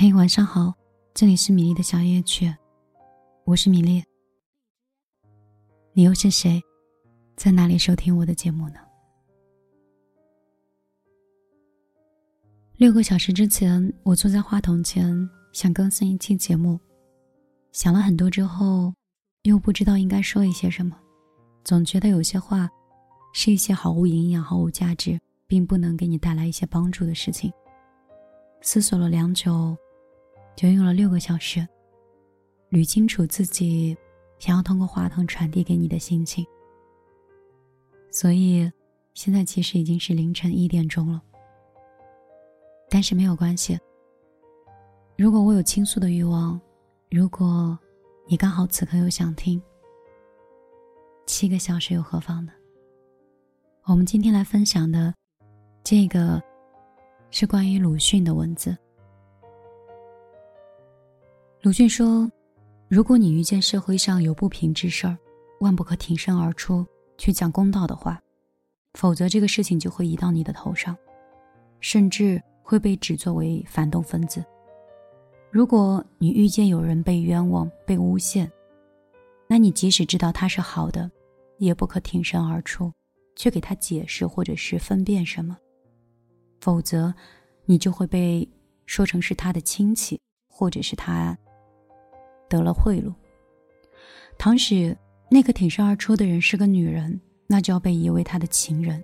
嘿，晚上好，这里是米粒的小夜曲，我是米粒。你又是谁，在哪里收听我的节目呢？六个小时之前，我坐在话筒前，想更新一期节目，想了很多之后，又不知道应该说一些什么，总觉得有些话，是一些毫无营养、毫无价值，并不能给你带来一些帮助的事情。思索了良久。就用了六个小时，捋清楚自己想要通过话筒传递给你的心情。所以，现在其实已经是凌晨一点钟了。但是没有关系。如果我有倾诉的欲望，如果你刚好此刻又想听，七个小时又何妨呢？我们今天来分享的，这个，是关于鲁迅的文字。鲁迅说：“如果你遇见社会上有不平之事儿，万不可挺身而出去讲公道的话，否则这个事情就会移到你的头上，甚至会被指作为反动分子。如果你遇见有人被冤枉、被诬陷，那你即使知道他是好的，也不可挺身而出去给他解释或者是分辨什么，否则你就会被说成是他的亲戚，或者是他。”得了贿赂。倘使那个挺身而出的人是个女人，那就要被以为他的情人；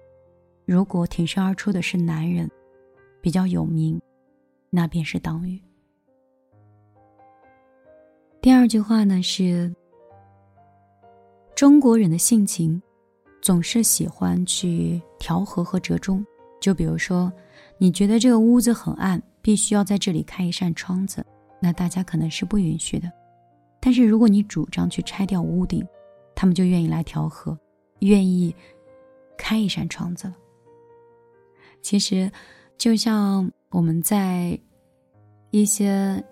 如果挺身而出的是男人，比较有名，那便是党羽。第二句话呢是：中国人的性情，总是喜欢去调和和折中。就比如说，你觉得这个屋子很暗，必须要在这里开一扇窗子，那大家可能是不允许的。但是如果你主张去拆掉屋顶，他们就愿意来调和，愿意开一扇窗子了。其实，就像我们在一些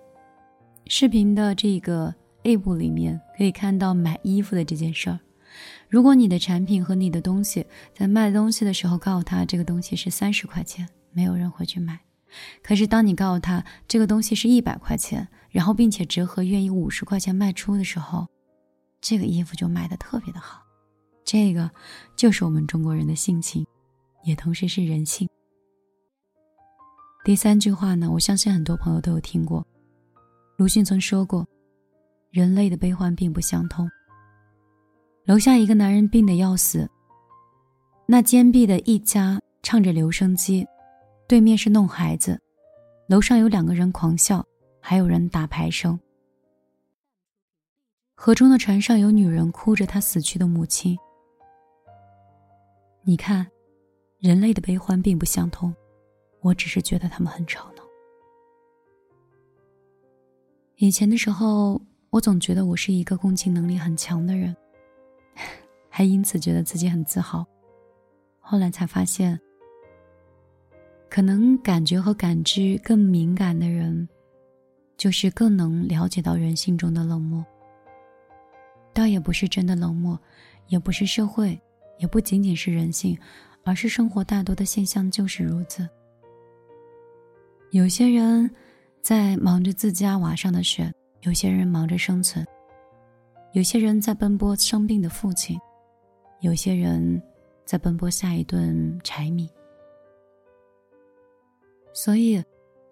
视频的这个 A 部里面可以看到买衣服的这件事儿。如果你的产品和你的东西在卖东西的时候告诉他这个东西是三十块钱，没有人会去买。可是当你告诉他这个东西是一百块钱，然后并且折合愿意五十块钱卖出的时候，这个衣服就卖的特别的好。这个就是我们中国人的性情，也同时是人性。第三句话呢，我相信很多朋友都有听过，鲁迅曾说过：“人类的悲欢并不相通。”楼下一个男人病得要死，那坚壁的一家唱着留声机。对面是弄孩子，楼上有两个人狂笑，还有人打牌声。河中的船上有女人哭着她死去的母亲。你看，人类的悲欢并不相通，我只是觉得他们很吵闹。以前的时候，我总觉得我是一个共情能力很强的人，还因此觉得自己很自豪。后来才发现。可能感觉和感知更敏感的人，就是更能了解到人性中的冷漠。倒也不是真的冷漠，也不是社会，也不仅仅是人性，而是生活大多的现象就是如此。有些人在忙着自家娃上的学，有些人忙着生存，有些人在奔波生病的父亲，有些人在奔波下一顿柴米。所以，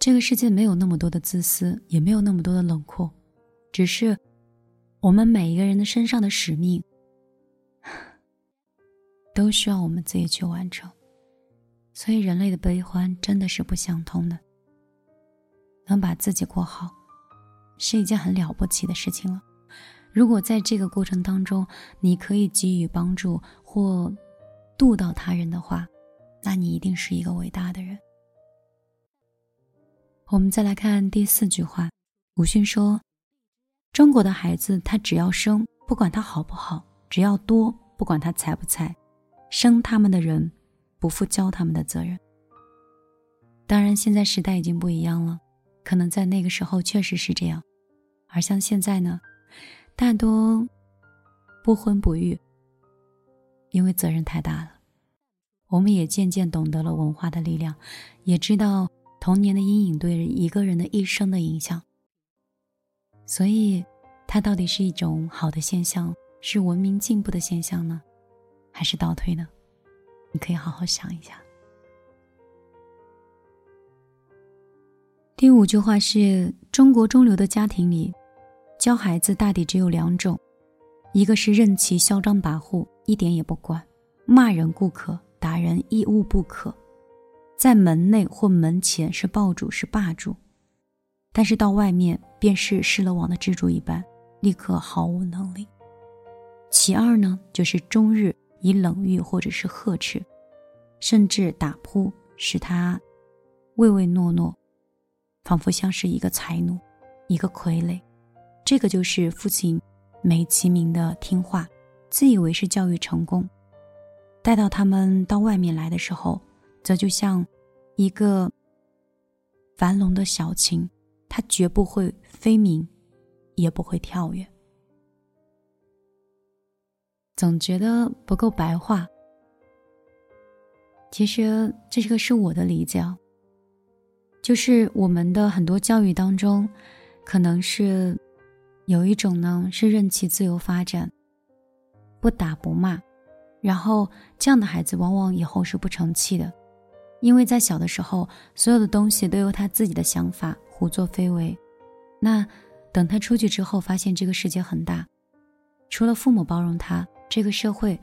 这个世界没有那么多的自私，也没有那么多的冷酷，只是我们每一个人的身上的使命，都需要我们自己去完成。所以，人类的悲欢真的是不相通的。能把自己过好，是一件很了不起的事情了。如果在这个过程当中，你可以给予帮助或渡到他人的话，那你一定是一个伟大的人。我们再来看第四句话，鲁迅说：“中国的孩子，他只要生，不管他好不好；只要多，不管他才不才。生他们的人，不负教他们的责任。”当然，现在时代已经不一样了，可能在那个时候确实是这样，而像现在呢，大多不婚不育，因为责任太大了。我们也渐渐懂得了文化的力量，也知道。童年的阴影对一个人的一生的影响。所以，它到底是一种好的现象，是文明进步的现象呢，还是倒退呢？你可以好好想一下。第五句话是中国中流的家庭里，教孩子大抵只有两种，一个是任其嚣张跋扈，一点也不管，骂人固可，打人亦勿不可，在门内或门前是爆主是霸主，但是到外面便是失了网的蜘蛛一般，立刻毫无能力。其二呢，就是终日以冷遇或者是呵斥，甚至打扑，使他唯唯诺诺。仿佛像是一个才奴，一个傀儡，这个就是父亲美其名的听话，自以为是教育成功。待到他们到外面来的时候，则就像一个繁笼的小禽，它绝不会飞鸣，也不会跳跃。总觉得不够白话，其实这个是我的理解。就是我们的很多教育当中，可能是有一种呢是任其自由发展，不打不骂，然后这样的孩子往往以后是不成器的，因为在小的时候，所有的东西都由他自己的想法胡作非为。那等他出去之后，发现这个世界很大，除了父母包容他，这个社会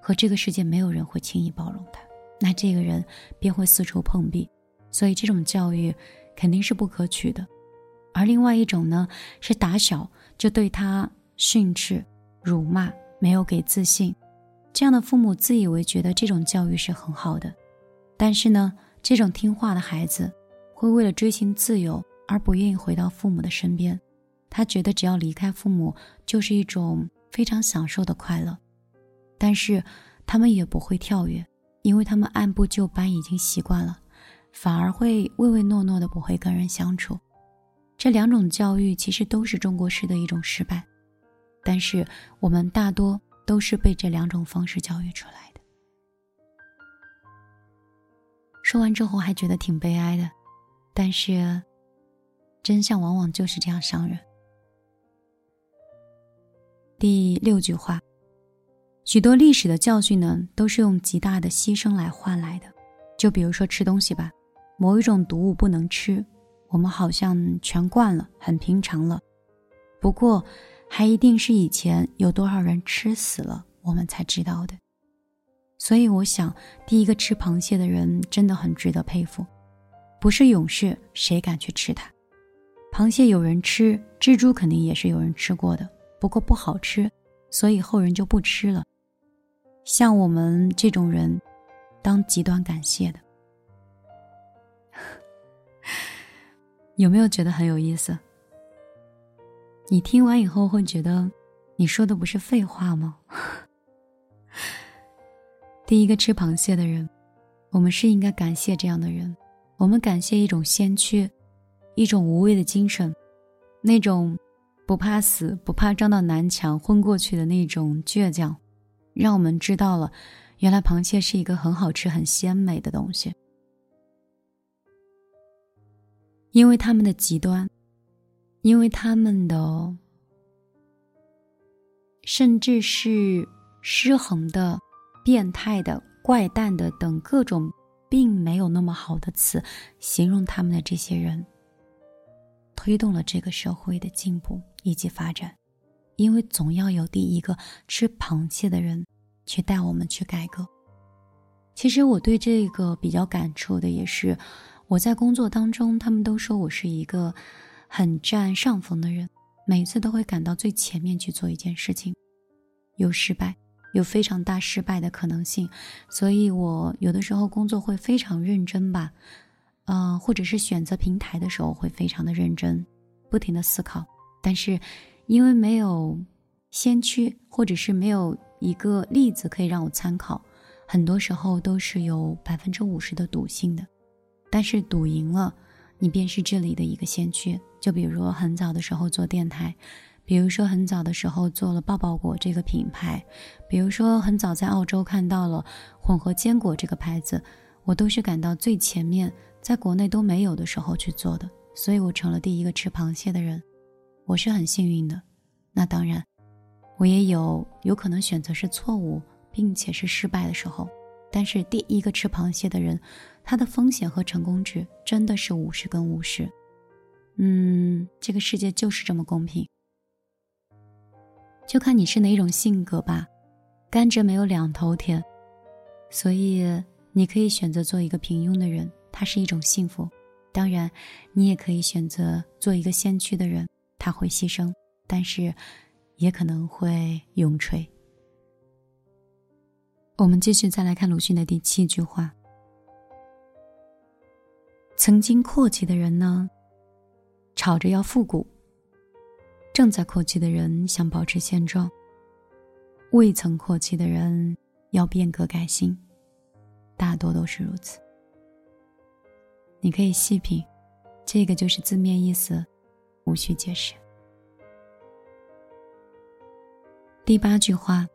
和这个世界没有人会轻易包容他，那这个人便会四处碰壁。所以这种教育肯定是不可取的，而另外一种呢，是打小就对他训斥、辱骂，没有给自信，这样的父母自以为觉得这种教育是很好的，但是呢，这种听话的孩子会为了追寻自由而不愿意回到父母的身边，他觉得只要离开父母就是一种非常享受的快乐，但是他们也不会跳跃，因为他们按部就班已经习惯了。反而会唯唯诺诺的，不会跟人相处。这两种教育其实都是中国式的一种失败，但是我们大多都是被这两种方式教育出来。说完之后还觉得挺悲哀的，但是真相往往就是这样伤人。第六句话，许多历史的教训呢，都是用极大的牺牲来换来的。就比如说吃东西吧。某一种毒物不能吃，我们好像全惯了，很平常了。不过，还一定是以前有多少人吃死了，我们才知道的。所以，我想第一个吃螃蟹的人真的很值得佩服。不是勇士，谁敢去吃它？螃蟹有人吃，蜘蛛肯定也是有人吃过的，不过不好吃，所以后人就不吃了。像我们这种人，当极端感谢的。有没有觉得很有意思？你听完以后会觉得你说的不是废话吗？第一个吃螃蟹的人，我们是应该感谢这样的人。我们感谢一种先驱，一种无畏的精神，那种不怕死、不怕撞到南墙昏过去的那种倔强，让我们知道了，原来螃蟹是一个很好吃、很鲜美的东西。因为他们的极端，因为他们的，甚至是失衡的、变态的、怪诞的等各种，并没有那么好的词形容他们的这些人，推动了这个社会的进步以及发展。因为总要有第一个吃螃蟹的人去带我们去改革。其实我对这个比较感触的也是。我在工作当中，他们都说我是一个很占上风的人，每次都会赶到最前面去做一件事情，有失败，有非常大失败的可能性，所以我有的时候工作会非常认真吧，嗯，或者是选择平台的时候会非常的认真，不停的思考，但是因为没有先驱，或者是没有一个例子可以让我参考，很多时候都是有百分之五十的赌性的。但是赌赢了，你便是这里的一个先驱。就比如说很早的时候做电台，比如说很早的时候做了抱抱果这个品牌，比如说很早在澳洲看到了混合坚果这个牌子，我都是赶到最前面在国内都没有的时候去做的，所以我成了第一个吃螃蟹的人，我是很幸运的。那当然，我也有有可能选择是错误，并且是失败的时候。但是第一个吃螃蟹的人，他的风险和成功值真的是五十跟五十。嗯，这个世界就是这么公平，就看你是哪种性格吧。甘蔗没有两头甜，所以你可以选择做一个平庸的人，它是一种幸福。当然，你也可以选择做一个先驱的人，他会牺牲，但是也可能会永垂。我们继续再来看鲁迅的第七句话：曾经阔气的人呢，吵着要复古；正在阔气的人想保持现状；未曾阔气的人要变革改新，大多都是如此。你可以细品，这个就是字面意思，无需解释。第八句话。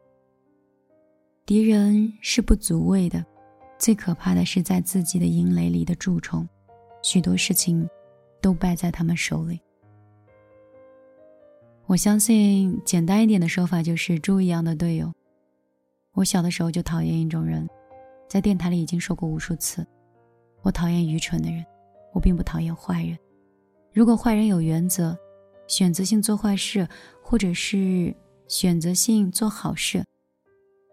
敌人是不足畏的，最可怕的是在自己的营垒里的蛀虫，许多事情都败在他们手里。我相信简单一点的说法就是猪一样的队友。我小的时候就讨厌一种人，在电台里已经说过无数次，我讨厌愚蠢的人，我并不讨厌坏人。如果坏人有原则，选择性做坏事，或者是选择性做好事。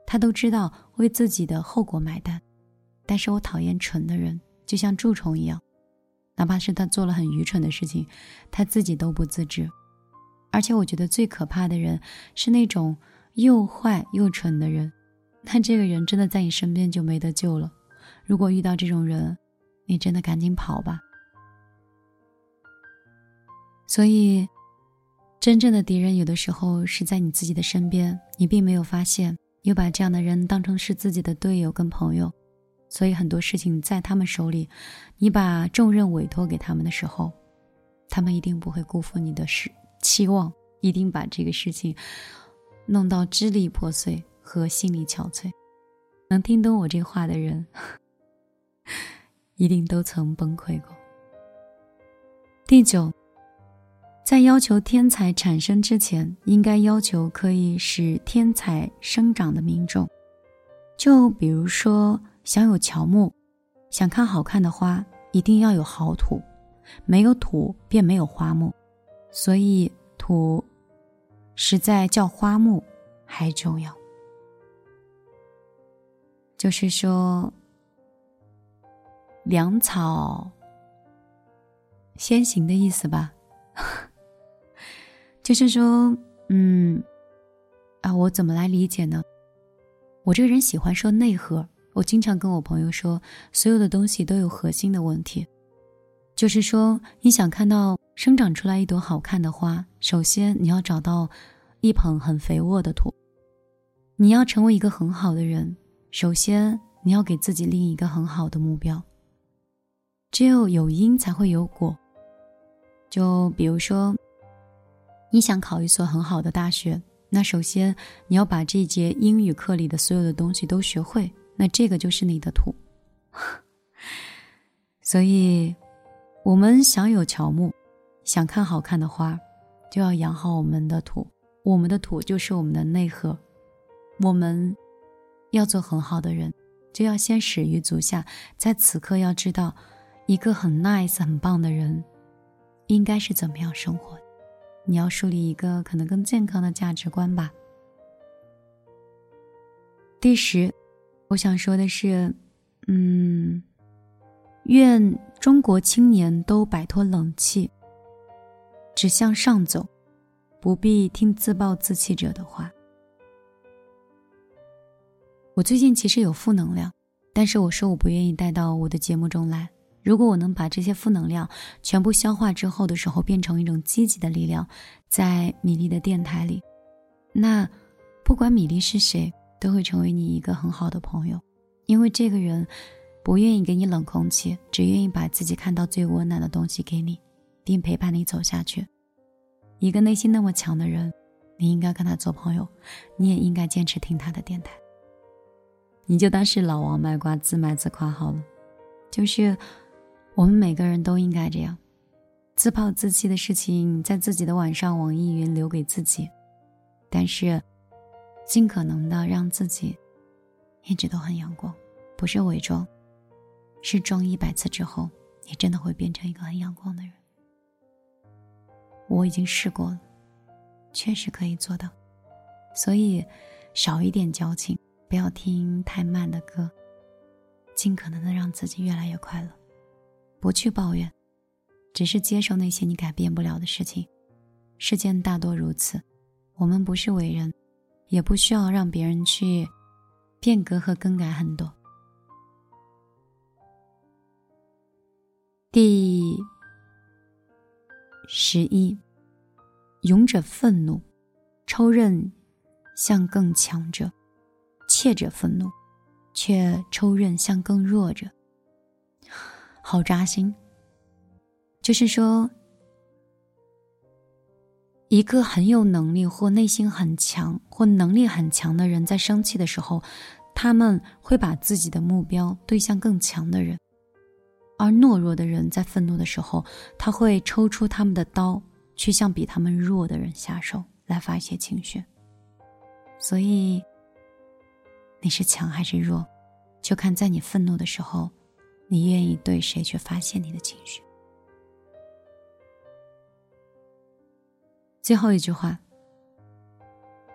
他都知道为自己的后果买单，但是我讨厌蠢的人，就像蛀虫一样，哪怕是他做了很愚蠢的事情，他自己都不自知。而且我觉得最可怕的人是那种又坏又蠢的人，那这个人真的在你身边就没得救了。如果遇到这种人，你真的赶紧跑吧。所以，真正的敌人有的时候是在你自己的身边，你并没有发现。又把这样的人当成是自己的队友跟朋友，所以很多事情在他们手里，你把重任委托给他们的时候，他们一定不会辜负你的事期望，一定把这个事情弄到支离破碎和心力憔悴。能听懂我这话的人，一定都曾崩溃过。第九。在要求天才产生之前，应该要求可以使天才生长的民众。就比如说，想有乔木，想看好看的花，一定要有好土，没有土便没有花木，所以土实在较花木还重要。就是说，粮草先行的意思吧。就是说，嗯，啊，我怎么来理解呢？我这个人喜欢说内核，我经常跟我朋友说，所有的东西都有核心的问题。就是说，你想看到生长出来一朵好看的花，首先你要找到一捧很肥沃的土。你要成为一个很好的人，首先你要给自己立一个很好的目标。只有有因才会有果。就比如说。你想考一所很好的大学，那首先你要把这节英语课里的所有的东西都学会，那这个就是你的土。所以，我们想有乔木，想看好看的花，就要养好我们的土。我们的土就是我们的内核。我们要做很好的人，就要先始于足下，在此刻要知道，一个很 nice、很棒的人，应该是怎么样生活。你要树立一个可能更健康的价值观吧。第十，我想说的是，嗯，愿中国青年都摆脱冷气，只向上走，不必听自暴自弃者的话。我最近其实有负能量，但是我说我不愿意带到我的节目中来。如果我能把这些负能量全部消化之后的时候，变成一种积极的力量，在米粒的电台里，那不管米粒是谁，都会成为你一个很好的朋友，因为这个人不愿意给你冷空气，只愿意把自己看到最温暖的东西给你，并陪伴你走下去。一个内心那么强的人，你应该跟他做朋友，你也应该坚持听他的电台。你就当是老王卖瓜，自卖自夸好了，就是。我们每个人都应该这样，自暴自弃的事情在自己的晚上网易云留给自己，但是尽可能的让自己一直都很阳光，不是伪装，是装一百次之后，你真的会变成一个很阳光的人。我已经试过了，确实可以做到，所以少一点矫情，不要听太慢的歌，尽可能的让自己越来越快乐。不去抱怨，只是接受那些你改变不了的事情。世间大多如此，我们不是伟人，也不需要让别人去变革和更改很多。第十一，勇者愤怒，抽刃向更强者；怯者愤怒，却抽刃向更弱者。好扎心。就是说，一个很有能力或内心很强或能力很强的人，在生气的时候，他们会把自己的目标对向更强的人；而懦弱的人在愤怒的时候，他会抽出他们的刀，去向比他们弱的人下手，来发泄情绪。所以，你是强还是弱，就看在你愤怒的时候。你愿意对谁去发泄你的情绪？最后一句话，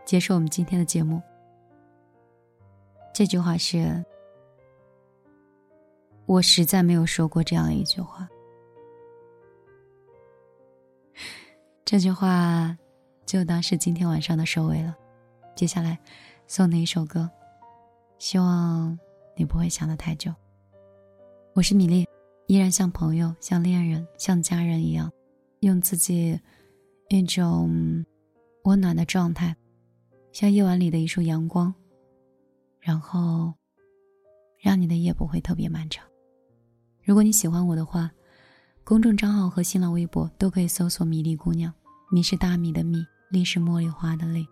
结束我们今天的节目。这句话是：我实在没有说过这样一句话。这句话就当是今天晚上的收尾了。接下来送你一首歌，希望你不会想的太久。我是米粒，依然像朋友、像恋人、像家人一样，用自己一种温暖的状态，像夜晚里的一束阳光，然后让你的夜不会特别漫长。如果你喜欢我的话，公众账号和新浪微博都可以搜索“米粒姑娘”，米是大米的米，粒是茉莉花的粒。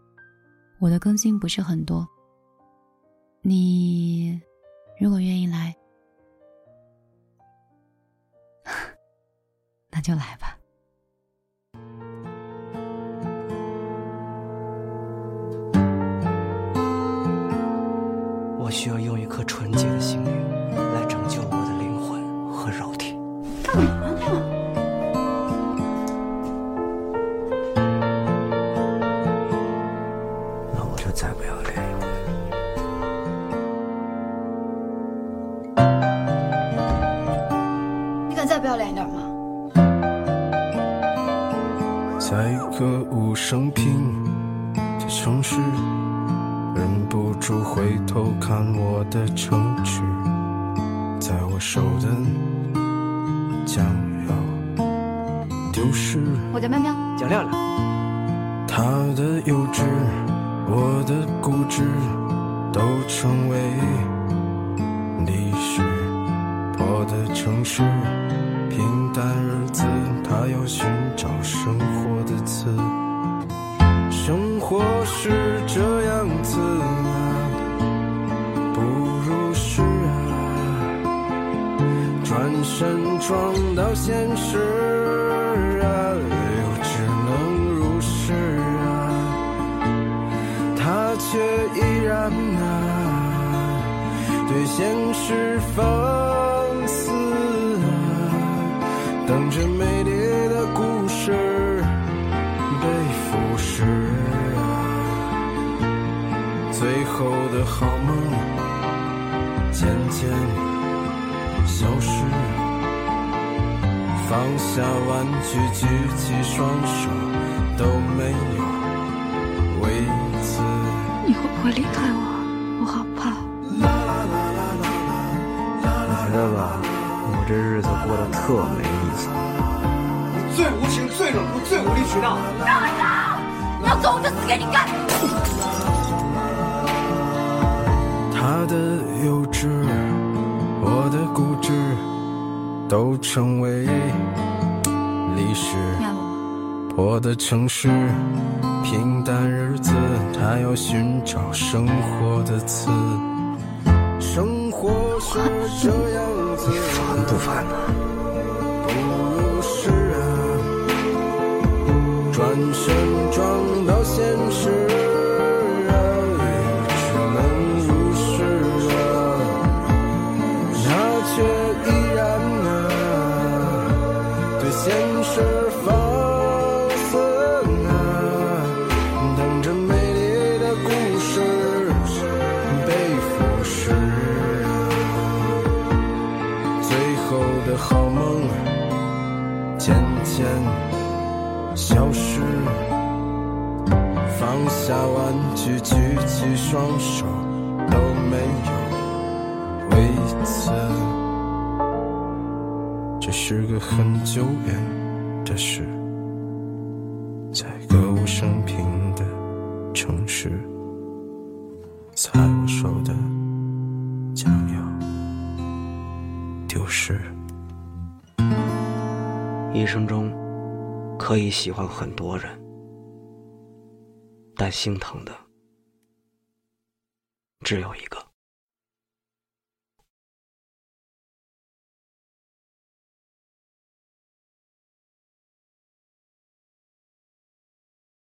我的更新不是很多，你如果愿意来。那就来吧。我需要用一颗纯洁的心灵在一个无声平的城市，忍不住回头看我的城池，在我手的将要丢失。我叫喵喵，叫亮亮。他的幼稚，我的固执，都成为历史。破的城市。平淡日子，他要寻找生活的词。生活是这样子啊，不如是啊。转身撞到现实啊，又只能如是啊。他却依然啊，对现实放好梦渐渐消失。放下玩具，举起双手，都没有为此。你会不会离开我？我好怕。你觉得吧？我这日子过得特没意思。你最无情、最冷酷、最无理取闹。让开要走我就死给你看。他的幼稚，我的固执，都成为历史。破的城市，平淡日子，他要寻找生活的刺。生活是这样子。烦不烦呢？不是啊，转身撞到现实双手都没有为此。这是个很久远的事，在歌舞升平的城市，猜我说的将要丢失。一生中可以喜欢很多人，但心疼的只有一个。